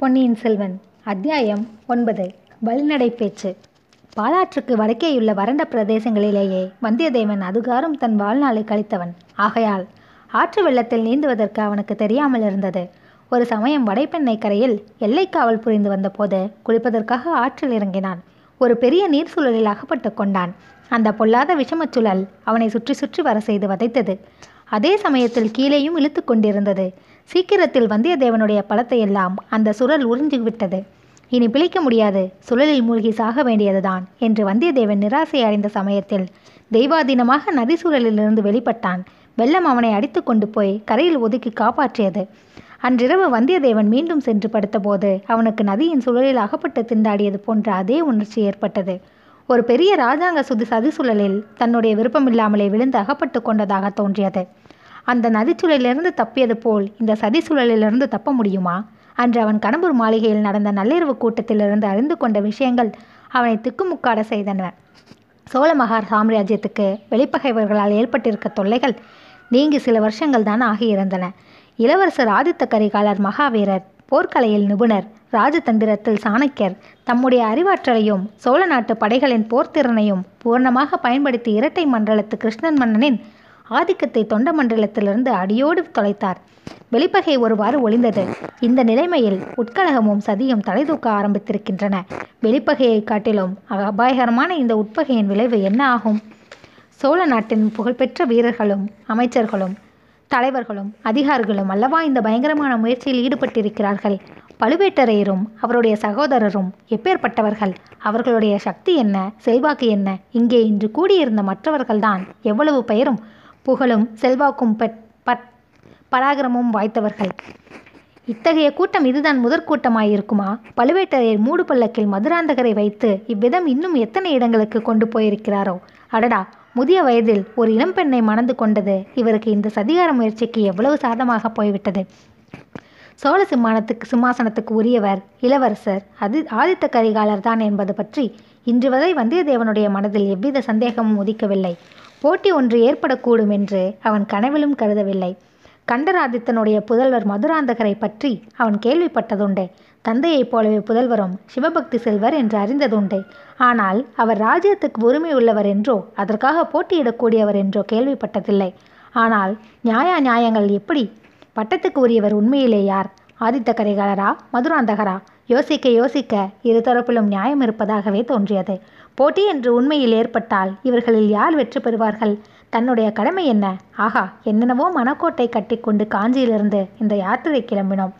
பொன்னியின் செல்வன் அத்தியாயம் ஒன்பது வழிநடை பேச்சு. பாலாற்றுக்கு வடக்கேயுள்ள வறண்ட பிரதேசங்களிலேயே வந்தியத்தேவன் அதுகாரும் தன் வாழ்நாளை கழித்தவன். ஆகையால் ஆற்று வெள்ளத்தில் நீந்துவதற்கு அவனுக்கு தெரியாமல் இருந்தது. ஒரு சமயம் வடைப்பெண்ணை கரையில் எல்லைக்காவல் புரிந்து வந்தபோது குளிப்பதற்காக ஆற்றில் இறங்கினான். ஒரு பெரிய நீர் சூழலில் அகப்பட்டு கொண்டான். அந்த பொல்லாத விஷமச் சுழல் அவனை சுற்றி சுற்றி வர செய்து வதைத்தது. அதே சமயத்தில் கீழேயும் இழுத்து கொண்டிருந்தது. சீக்கிரத்தில் வந்தியத்தேவனுடைய பலத்தை எல்லாம் அந்த சுழல் உறிஞ்சு விட்டது. இனி பிழைக்க முடியாது. சுழலில் மூழ்கி சாக வேண்டியதுதான் என்று வந்தியத்தேவன் நிராசை அடைந்த சமயத்தில் தெய்வாதீனமாக நதி சுழலிலிருந்து வெளிப்பட்டான். வெள்ளம் அவனை அடித்து கொண்டு போய் கரையில் ஒதுக்கி காப்பாற்றியது. அன்றிரவு வந்தியத்தேவன் மீண்டும் சென்று படுத்தபோது அவனுக்கு நதியின் சுழலில் அகப்பட்டு திண்டாடியது போன்ற அதே உணர்ச்சி ஏற்பட்டது. ஒரு பெரிய ராஜாங்க சுதி சதிசுழலில் தன்னுடைய விருப்பமில்லாமலே விழுந்து அகப்பட்டு கொண்டதாக தோன்றியது. அந்த நதிச்சுழலிலிருந்து தப்பியது போல் இந்த சதி சூழலிலிருந்து தப்ப முடியுமா? அன்று அவன் கடம்பூர் மாளிகையில் நடந்த நள்ளிரவு கூட்டத்திலிருந்து அறிந்து கொண்ட விஷயங்கள் அவனை திக்குமுக்காட செய்தன. சோழ மகார் சாம்ராஜ்யத்துக்கு வெளிப்பகைவர்களால் ஏற்பட்டிருக்க தொல்லைகள் நீங்கி சில வருஷங்கள் தான் ஆகியிருந்தன. இளவரசர் ஆதித்த கரிகாலர் மகாவீரர் போர்க்கலையில் நிபுணர் ராஜதந்திரத்தில் சாணக்கியர் தம்முடைய அறிவாற்றலையும் சோழ நாட்டு படைகளின் போர்த்திறனையும் பூர்ணமாக பயன்படுத்தி இரட்டை மண்டலத்து கிருஷ்ணன் மன்னனின் ஆதிக்கத்தை தொண்ட மண்டலத்திலிருந்து அடியோடு தொலைத்தார். வெளிப்பகை ஒருவாறு ஒளிந்தது. இந்த நிலைமையில் உட்கலகமும் சதியும் தலைதூக்க ஆரம்பித்திருக்கின்றன. வெளிப்பகையை காட்டிலும் அபாயகரமான இந்த உட்பகையின் விளைவு என்ன ஆகும்? சோழ நாட்டின் புகழ்பெற்ற வீரர்களும் அமைச்சர்களும் தலைவர்களும் அதிகாரிகளும் அல்லவா இந்த பயங்கரமான முயற்சியில் ஈடுபட்டிருக்கிறார்கள்? பழுவேட்டரையரும் அவருடைய சகோதரரும் எப்பேற்பட்டவர்கள்? அவர்களுடைய சக்தி என்ன? செல்வாக்கு என்ன? இங்கே இன்று கூடியிருந்த மற்றவர்கள்தான் எவ்வளவு பெயரும் புகழும் செல்வாக்கும் பட் பராக்கிரமும் வாய்த்தவர்கள். இத்தகைய கூட்டம் இதுதான் முதற் கூட்டமாயிருக்குமா? பழுவேட்டரையர் மூடு பல்லக்கில் மதுராந்தகரை வைத்து இவ்விதம் இன்னும் எத்தனை இடங்களுக்கு கொண்டு போயிருக்கிறாரோ? அடடா முதிய வயதில் ஒரு இளம்பெண்ணை மணந்து கொண்டது இவருக்கு இந்த சதிகார முயற்சிக்கு எவ்வளவு சாதமாக போய்விட்டது. சோழ சிம்மானத்துக்கு சிம்மாசனத்துக்கு உரியவர் இளவரசர் அது ஆதித்த கரிகாலர் தான் என்பது பற்றி இன்று வரை வந்தியத்தேவனுடைய மனதில் எவ்வித சந்தேகமும் உதிக்கவில்லை. போட்டி ஒன்று ஏற்படக்கூடும் என்று அவன் கனவிலும் கருதவில்லை. கண்டராதித்தனுடைய புதல்வர் மதுராந்தகரை பற்றி அவன் கேள்விப்பட்டதுண்டு. தந்தையைப் போலவே புதல்வரும் சிவபக்தி செல்வர் என்று அறிந்ததுண்டு. ஆனால் அவர் ராஜ்யத்துக்கு உரிமை உள்ளவர் என்றோ அதற்காக போட்டியிடக்கூடியவர் என்றோ கேள்விப்பட்டதில்லை. ஆனால் நியாய நியாயங்கள் எப்படி? பட்டத்துக்கு உரியவர் உண்மையிலே யார்? ஆதித்த கரிகாலரா மதுராந்தகரா? யோசிக்க யோசிக்க இரு தரப்பிலும் நியாயம் இருப்பதாகவே தோன்றியது. போட்டி என்று உண்மையில் ஏற்பட்டால் இவர்களில் யார் வெற்றி பெறுவார்கள்? தன்னுடைய கடமை என்ன? ஆகா என்னென்னவோ மனக்கோட்டை கட்டிக்கொண்டு காஞ்சியிலிருந்து இந்த யாத்திரை கிளம்பினோம்.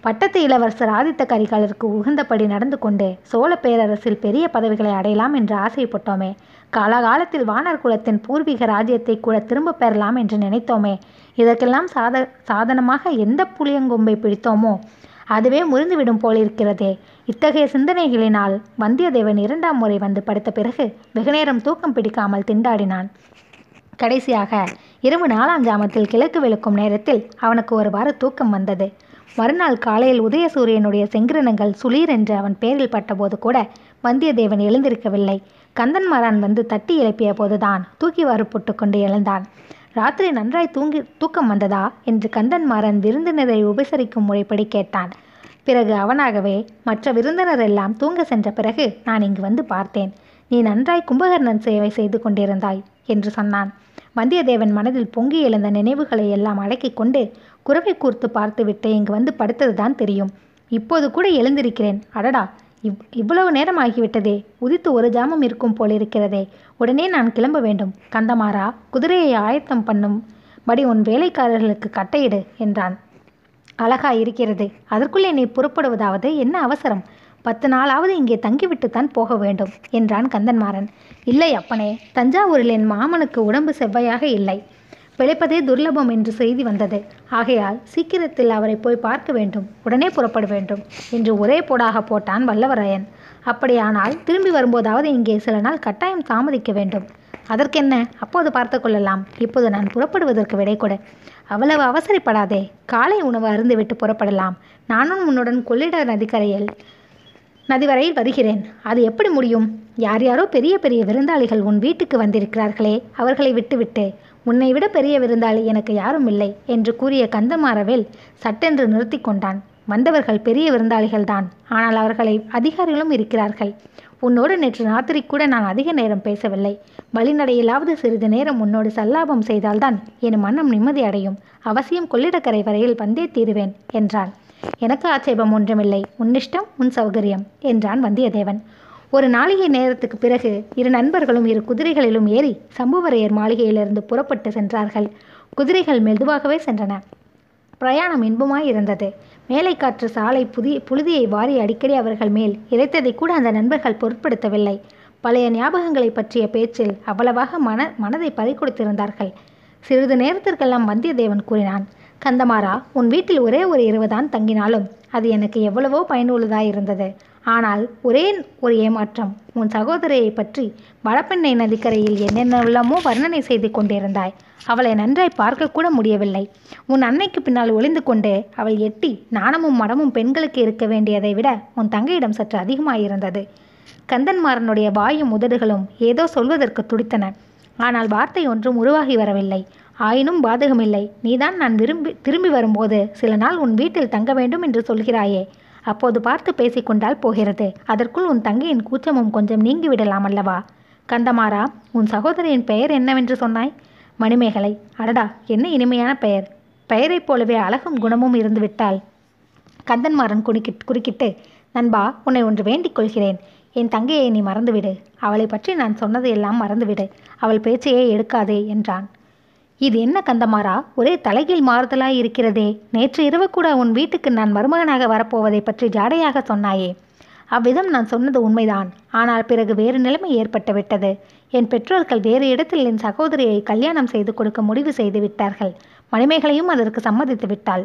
பட்டத்து இளவரசர் ஆதித்த கரிகாலருக்கு உகந்தபடி நடந்து கொண்டு சோழ பேரரசில் பெரிய பதவிகளை அடையலாம் என்று ஆசைப்பட்டோமே. காலகாலத்தில் வானர் குலத்தின் பூர்வீக ராஜ்யத்தை கூட திரும்ப பெறலாம் என்று நினைத்தோமே. இதற்கெல்லாம் சாத சாதனமாக எந்த புளியங்கொம்பை பிடித்தோமோ? அதுவே முறிந்துவிடும் போலிருக்கிறதே. இத்தகைய சிந்தனைகளினால் வந்தியத்தேவன் இரண்டாம் முறை வந்து படுத்த பிறகு வெகுநேரம் தூக்கம் பிடிக்காமல் திண்டாடினான். கடைசியாக இரவு நாலாம் ஜாமத்தில் கிழக்கு வெளுக்கும் நேரத்தில் அவனுக்கு ஒருவாறு தூக்கம் வந்தது. மறுநாள் காலையில் உதயசூரியனுடைய செங்கிரணங்கள் சுளீர் என்று அவன் பேரில் பட்டபோது கூட வந்தியத்தேவன் எழுந்திருக்கவில்லை. கந்தன்மாரான் வந்து தட்டி எழுப்பிய போதுதான் தூக்கிவாறு போட்டுக்கொண்டு எழுந்தான். ராத்திரி நன்றாய் தூங்கி தூக்கம் வந்ததா? என்று கந்தன்மாறன் விருந்தினரை உபசரிக்கும் முறைப்படி கேட்டான். பிறகு அவனாகவே மற்ற விருந்தினர் எல்லாம் தூங்க சென்ற பிறகு நான் இங்கு வந்து பார்த்தேன். நீ நன்றாய் கும்பகர்ணன் சேவை செய்து கொண்டிருந்தாய் என்று சொன்னான். வந்தியத்தேவன் மனதில் பொங்கி எழுந்த நினைவுகளை எல்லாம் அடக்கிக் கொண்டு குறவை கூர்த்து பார்த்துவிட்டு இங்கு வந்து படுத்ததுதான் தெரியும். இப்போது கூட எழுந்திருக்கிறேன். அடடா! இவ் இவ்வளவு நேரம் ஆகிவிட்டதே உதித்து ஒரு ஜாமம் இருக்கும் போலிருக்கிறதே. உடனே நான் கிளம்ப வேண்டும். கந்தமாரா குதிரையை ஆயத்தம் பண்ணும். படி உன் வேலைக்காரர்களுக்கு கட்டையிடு என்றான். அழகா இருக்கிறது. அதற்குள்ளே நீ புறப்படுவதாவது என்ன அவசரம்? பத்து நாளாவது இங்கே தங்கிவிட்டுத்தான் போக வேண்டும் என்றான் கந்தன்மாறன். இல்லை அப்பனே தஞ்சாவூரில் என் மாமனுக்கு உடம்பு செவ்வையாக இல்லை. பிழைப்பதே துர்லபம் என்று செய்தி வந்தது. ஆகையால் சீக்கிரத்தில் அவரை போய் பார்க்க வேண்டும். உடனே புறப்பட வேண்டும் என்று ஒரே போடாக போட்டான் வல்லவராயன். அப்படியானால் திரும்பி வரும்போதாவது இங்கே சில நாள் கட்டாயம் தாமதிக்க வேண்டும். அதற்கென்ன? அப்போது பார்த்து கொள்ளலாம். இப்போது நான் புறப்படுவதற்கு விடை கொடு. அவ்வளவு அவசரப்படாதே. காலை உணவு அருந்துவிட்டு புறப்படலாம். நானும் உன்னுடன் கொள்ளிட நதிக்கரையில் நதி வரையில் வருகிறேன். அது எப்படி முடியும்? யார் யாரோ பெரிய பெரிய விருந்தாளிகள் உன் வீட்டுக்கு வந்திருக்கிறார்களே. அவர்களை விட்டுவிட்டு. உன்னை விட பெரிய விருந்தாளி எனக்கு யாரும் இல்லை என்று கூறிய கந்தமாறவேல் சட்டென்று நிறுத்தி கொண்டான். வந்தவர்கள் பெரிய விருந்தாளிகள்தான். ஆனால் அவர்களை அதிகாரிகளும் இருக்கிறார்கள். உன்னோடு நேற்று ராத்திரி கூட நான் அதிக நேரம் பேசவில்லை. வழிநடையிலாவது சிறிது நேரம் உன்னோடு சல்லாபம் செய்தால்தான் என் மனம் நிம்மதி அடையும். அவசியம் கொள்ளிடக்கரை வரையில் வந்தே தீருவேன் என்றான். எனக்கு ஆட்சேபம் ஒன்றுமில்லை. உன்னிஷ்டம் உன் சௌகரியம் என்றான் வந்தியத்தேவன். ஒரு நாளிகை நேரத்துக்கு பிறகு இரு நண்பர்களும் இரு குதிரைகளிலும் ஏறி சம்புவரையர் மாளிகையிலிருந்து புறப்பட்டு சென்றார்கள். குதிரைகள் மெதுவாகவே சென்றன. பிரயாணம் இன்பமாய் இருந்தது மேலை காற்று சாலை புதிய புழுதியை வாரி அடிக்கடி அவர்கள் மேல் இறைத்ததை கூட அந்த நண்பர்கள் பொருட்படுத்தவில்லை. பழைய ஞாபகங்களை பற்றிய பேச்சில் அவ்வளவாக மன மனதை பறிக்கொடுத்திருந்தார்கள் சிறிது நேரத்திற்கெல்லாம் வந்தியத்தேவன் கூறினான் கந்தமாரா உன் வீட்டில் ஒரே ஒரு இரவுதான் தங்கினாலும் அது எனக்கு எவ்வளவோ பயனுள்ளதாய் இருந்தது ஆனால் ஒரே ஒரு ஏமாற்றம். உன் சகோதரியை பற்றி வடபெண்ணை நதிக்கரையில் என்னென்னவெல்லாமோ வர்ணனை செய்து கொண்டிருந்தாய். அவளை நன்றாய் பார்க்கக்கூட முடியவில்லை. உன் அன்னைக்கு பின்னால் ஒளிந்து கொண்டு அவள் எட்டி நாணமும் மடமும் பெண்களுக்கு இருக்க வேண்டியதை விட உன் தங்கையிடம் சற்று அதிகமாயிருந்தது. கந்தன்மாறனுடைய வாயும் உதடுகளும் ஏதோ சொல்வதற்கு துடித்தன. ஆனால் வார்த்தை ஒன்றும் உருவாகி வரவில்லை. ஆயினும் பாதகமில்லை. நீதான் நான் விரும்பி திரும்பி வரும்போது சில நாள் உன் வீட்டில் தங்க வேண்டும் என்று சொல்கிறாயே. அப்போது பார்த்து பேசிக்கொண்டால் போகிறது. அதற்குள் உன் தங்கையின் கூச்சமும் கொஞ்சம் நீங்கிவிடலாம் அல்லவா? கந்தமாரா உன் சகோதரியின் பெயர் என்னவென்று சொன்னாய்? மணிமேகலை அடடா என்ன இனிமையான பெயர். பெயரைப் போலவே அழகும் குணமும் இருந்துவிட்டால் கந்தன்மாறன் குறுக்கி குறுக்கிட்டு நண்பா உன்னை ஒன்று வேண்டிக் கொள்கிறேன். என் தங்கையை நீ மறந்துவிடு. அவளை பற்றி நான் சொன்னதையெல்லாம் மறந்துவிடு. அவள் பேச்சையே எடுக்காதே என்றான். இது என்ன கந்தமாரா ஒரே தலைகீழ் மாறுதலாய் இருக்கிறதே. நேற்று இரவு கூட உன் வீட்டுக்கு நான் மருமகனாக வரப்போவதை பற்றி ஜாடையாக சொன்னாயே. அவ்விதம் நான் சொன்னது உண்மைதான். ஆனால் பிறகு வேறு நிலைமை ஏற்பட்டு விட்டது. என் பெற்றோர்கள் வேறு இடத்தில் என் சகோதரியை கல்யாணம் செய்து கொடுக்க முடிவு செய்து விட்டார்கள். மணிமேகலையும் அதற்கு சம்மதித்து விட்டாள்.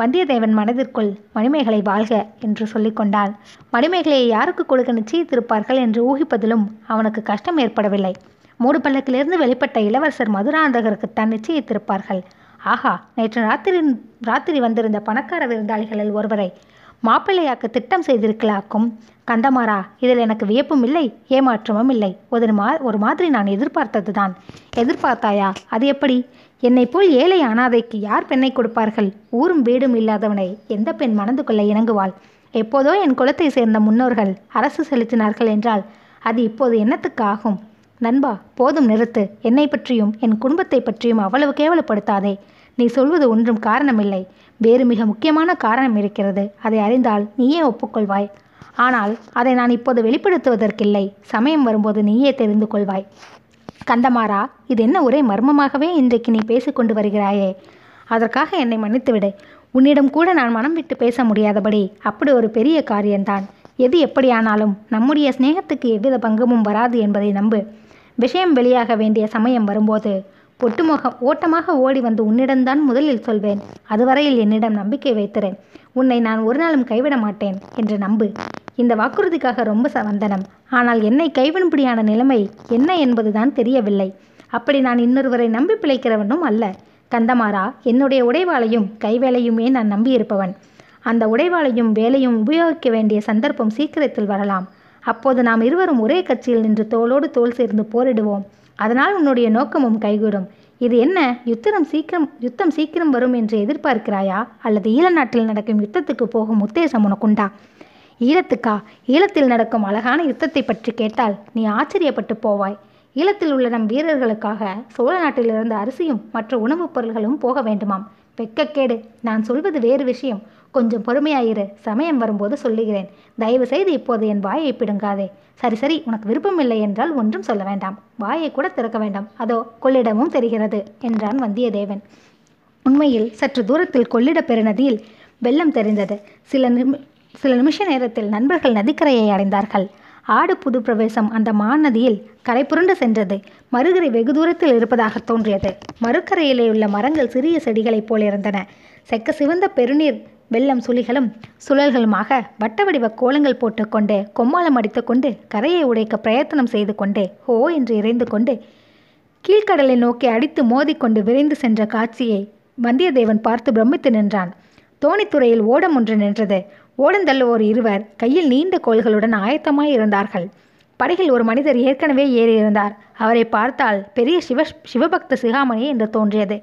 வந்தியத்தேவன் மனதிற்குள் மணிமேகலை வாழ்க என்று சொல்லிக்கொண்டாள் மணிமேகலையை யாருக்கு கொடுக்க நிச்சயித்திருப்பார்கள் என்று ஊகிப்பதிலும் அவனுக்கு கஷ்டம் ஏற்படவில்லை. மூடு பல்லக்கிலிருந்து வெளிப்பட்ட இளவரசர் மதுராந்தகருக்கு மதுராந்தகருக்குத்தான் நிச்சயித்திருப்பார்கள். ஆஹா நேற்று ராத்திரி ராத்திரி வந்திருந்த பணக்கார விருந்தாளிகளில் ஒருவரை மாப்பிள்ளையாக்கு திட்டம் செய்திருக்கலாக்கும். கந்தமாரா இதில் எனக்கு வியப்பும் இல்லை ஏமாற்றமும் இல்லை. ஒரு மா ஒரு மாதிரி நான் எதிர்பார்த்தது தான் எதிர்பார்த்தாயா? அது எப்படி? என்னை போல் ஏழை அனாதைக்கு யார் பெண்ணை கொடுப்பார்கள்? ஊரும் வீடும் இல்லாதவனை எந்த பெண் மணந்து கொள்ள இணங்குவாள்? எப்போதோ என் குலத்தை சேர்ந்த முன்னோர்கள் அரசு செலுத்தினார்கள் என்றால் அது இப்போது என்னத்துக்கு ஆகும் நண்பா போதும் நிறுத்து. என்னை பற்றியும் என் குடும்பத்தை பற்றியும் அவ்வளவு கேவலப்படுத்தாதே. நீ சொல்வது ஒன்றும் காரணமில்லை. வேறு மிக முக்கியமான காரணம் இருக்கிறது. அதை அறிந்தால் நீயே ஒப்புக்கொள்வாய். ஆனால் அதை நான் இப்போது வெளிப்படுத்துவதற்கில்லை. சமயம் வரும்போது நீயே தெரிந்து கொள்வாய். கந்தமாரா இது என்ன ஒரே மர்மமாகவே இன்றைக்கு நீ பேசிக்கொண்டு வருகிறாயே? அதற்காக என்னை மன்னித்துவிடு. உன்னிடம் கூட நான் மனம் விட்டு பேச முடியாதபடி அப்படி ஒரு பெரிய காரியம்தான். எது எப்படியானாலும் நம்முடைய சிநேகத்துக்கு எவ்வித பங்கமும் வராது என்பதை நம்பு. விஷயம் வெளியாக வேண்டிய சமயம் வரும்போது ஒட்டுமொக ஓட்டமாக ஓடி வந்து உன்னிடம்தான் முதலில் சொல்வேன். அதுவரையில் என்னிடம் நம்பிக்கை வைத்திரு. உன்னை நான் ஒரு நாளும் கைவிட மாட்டேன் என்று நம்பு. இந்த வாக்குறுதிக்காக ரொம்ப ச வந்தனம். ஆனால் என்னை கைவிடும்படியான நிலைமை என்ன என்பதுதான் தெரியவில்லை. அப்படி நான் இன்னொருவரை நம்பி பிழைக்கிறவனும் அல்ல. கந்தமாரா என்னுடைய உடைவாளையும் கைவேலையுமே நான் நம்பியிருப்பவன். அந்த உடைவாளையும் வேலையும் உபயோகிக்க வேண்டிய சந்தர்ப்பம் சீக்கிரத்தில் வரலாம். அப்போது நாம் இருவரும் ஒரே கட்சியில் நின்று தோளோடு தோல் சேர்ந்து போரிடுவோம். அதனால் உன்னுடைய நோக்கமும் கைகூடும். இது என்ன? யுத்தம் சீக்கிரம் யுத்தம் சீக்கிரம் வரும் என்று எதிர்பார்க்கிறாயா? அல்லது ஈழ நாட்டில் நடக்கும் யுத்தத்துக்கு போகும் உத்தேசம் உனக்குண்டா? ஈழத்துக்கா? ஈழத்தில் நடக்கும் அழகான யுத்தத்தை பற்றி கேட்டால் நீ ஆச்சரியப்பட்டு போவாய். ஈழத்தில் உள்ள நம் வீரர்களுக்காக சோழ நாட்டிலிருந்து அரிசியும் மற்ற உணவுப் பொருள்களும் போக வேண்டுமாம். வெக்கக்கேடு நான் சொல்வது வேறு விஷயம். கொஞ்சம் பொறுமையாயிரு. சமயம் வரும்போது சொல்லுகிறேன். தயவு செய்து இப்போது என் வாயை பிடுங்காதே. சரி சரி உனக்கு விருப்பம் இல்லை என்றால் ஒன்றும் சொல்ல வேண்டாம். வாயை கூட திறக்க வேண்டாம். அதோ கொள்ளிடமும் தெரிகிறது என்றான் வந்தியத்தேவன். உண்மையில் சற்று தூரத்தில் கொள்ளிட பெருநதியில் வெள்ளம் தெரிந்தது. சில நிமி சில நிமிஷ நேரத்தில் நண்பர்கள் நதிக்கரையை அடைந்தார்கள். ஆடு புது பிரவேசம் அந்த மாநதியில் கரை புரண்டு சென்றது. மறுகரை வெகு தூரத்தில் இருப்பதாக தோன்றியது. மறுக்கரையிலே உள்ள மரங்கள் சிறிய செடிகளைப் போல் இருந்தன. செக்க சிவந்த பெருநீர் வெள்ளம் சுழிகளும் சுழல்களுமாக வட்ட வடிவ கோலங்கள் போட்டுக்கொண்டு கொம்மாளம் அடித்துக்கொண்டு கரையை உடைக்க பிரயத்தனம் செய்து கொண்டே ஹோ என்று இறைந்து கொண்டு கீழ்க்கடலை நோக்கி அடித்து மோதிக்கொண்டு விரைந்து சென்ற காட்சியை வந்தியத்தேவன் பார்த்து பிரமித்து நின்றான். தோணித்துறையில் ஓடம் ஒன்று நின்றது. ஓடந்தள்ளுவோர் இருவர் கையில் நீண்ட கோள்களுடன் ஆயத்தமாய் இருந்தார்கள். படகில் ஒரு மனிதர் ஏற்கனவே ஏறியிருந்தார். அவரை பார்த்தால் பெரிய சிவ சிவபக்த சிகாமணி என்று தோன்றியது.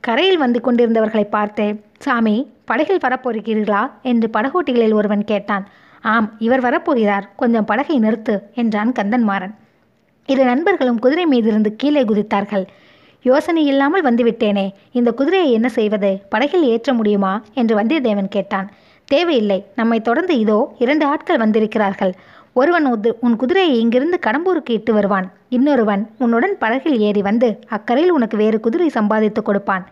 கரையில் வந்து கொண்டிருந்தவர்களை பார்த்து சாமி படகில் வரப்போகிறீர்களா? என்று படகோட்டிகளில் ஒருவன் கேட்டான். ஆம் இவர் வரப்போகிறார். கொஞ்சம் படகை நிறுத்து என்றான் கந்தன்மாறன். இரு நண்பர்களும் குதிரை மீதிருந்து கீழே குதித்தார்கள். யோசனை இல்லாமல் வந்துவிட்டேனே. இந்த குதிரையை என்ன செய்வது? படகில் ஏற்ற முடியுமா? என்று வந்தியத்தேவன் கேட்டான். தேவையில்லை. நம்மை தொடர்ந்து இதோ இரண்டு ஆட்கள் வந்திருக்கிறார்கள். ஒருவன் உது உன் குதிரையை இங்கிருந்து கடம்பூருக்கு இட்டு வருவான். இன்னொருவன் உன்னுடன் படகில் ஏறி வந்து அக்கரையில் உனக்கு வேறு குதிரை சம்பாதித்து கொடுப்பான்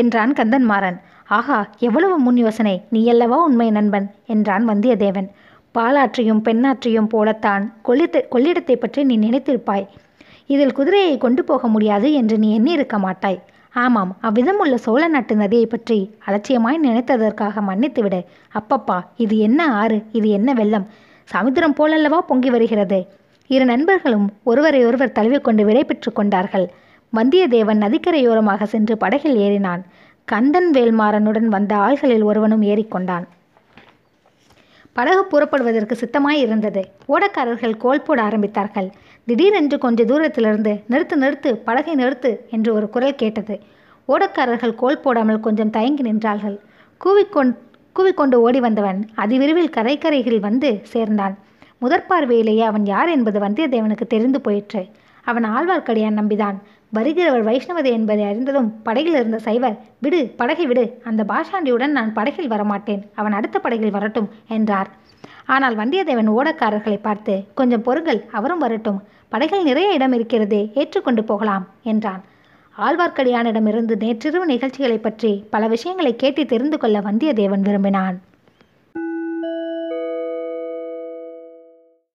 என்றான் கந்தன்மாறன். ஆஹா எவ்வளவு முன் யோசனை. நீயல்லவா உண்மை நண்பன்? என்றான் வந்தியத்தேவன். பாலாற்றையும் பெண்ணாற்றையும் போலத்தான். கொள்ளித்த கொள்ளிடத்தை பற்றி நீ நினைத்திருப்பாய். இதில் குதிரையை கொண்டு போக முடியாது என்று நீ எண்ணியிருக்க மாட்டாய். ஆமாம் அவ்விதம் உள்ள சோழ நாட்டு நதியை பற்றி அலட்சியமாய் நினைத்ததற்காக மன்னித்துவிடு. அப்பப்பா இது என்ன ஆறு? இது என்ன வெள்ளம்? சமுத்திரம் போலல்லவா பொங்கி வருகிறது. இரு நண்பர்களும் ஒருவரை ஒருவர் தழுவிக்கொண்டு விடைபெற்று கொண்டார்கள். வந்தியத்தேவன் நதிக்கரையோரமாக சென்று படகில் ஏறினான். கந்தன் வேல்மாறனுடன் வந்த ஆள்களில் ஒருவனும் ஏறிக்கொண்டான் படகு புறப்படுவதற்கு சித்தமாய் இருந்தது. ஓடக்காரர்கள் கோல் போட ஆரம்பித்தார்கள். திடீரென்று கொஞ்ச தூரத்திலிருந்து நிறுத்து நிறுத்து படகை நிறுத்து என்று ஒரு குரல் கேட்டது. ஓடக்காரர்கள் கோல் போடாமல் கொஞ்சம் தயங்கி நின்றார்கள். கூவிக்கொண் கூவிக்கொண்டு ஓடி வந்தவன் அதிவிரைவில் கரைக்கரையில் வந்து சேர்ந்தான். முதற்பார்வையிலேயே அவன் யார் என்பது வந்தியத்தேவனுக்கு தெரிந்து போயிற்று. அவன் ஆழ்வார்க்கடியான் நம்பிதான். வருகிறவர் வைஷ்ணவதை என்பதை அறிந்ததும் படகில் இருந்த சைவர் விடு படகை விடு அந்த பாஷாண்டியுடன் நான் படகில் வரமாட்டேன் அவன் அடுத்த படகில் வரட்டும் என்றார். ஆனால் வந்தியத்தேவன் ஓடக்காரர்களை பார்த்து கொஞ்சம் பொருங்கள் அவரும் வரட்டும். படகில் நிறைய இடம் இருக்கிறதே ஏற்றுக்கொண்டு போகலாம் என்றான். ஆழ்வார்க்கடியானிடமிருந்து நேற்றிரவு நிகழ்ச்சிகளை பற்றி பல விஷயங்களை கேட்டு தெரிந்து கொள்ள வந்தியத்தேவன் விரும்பினான்.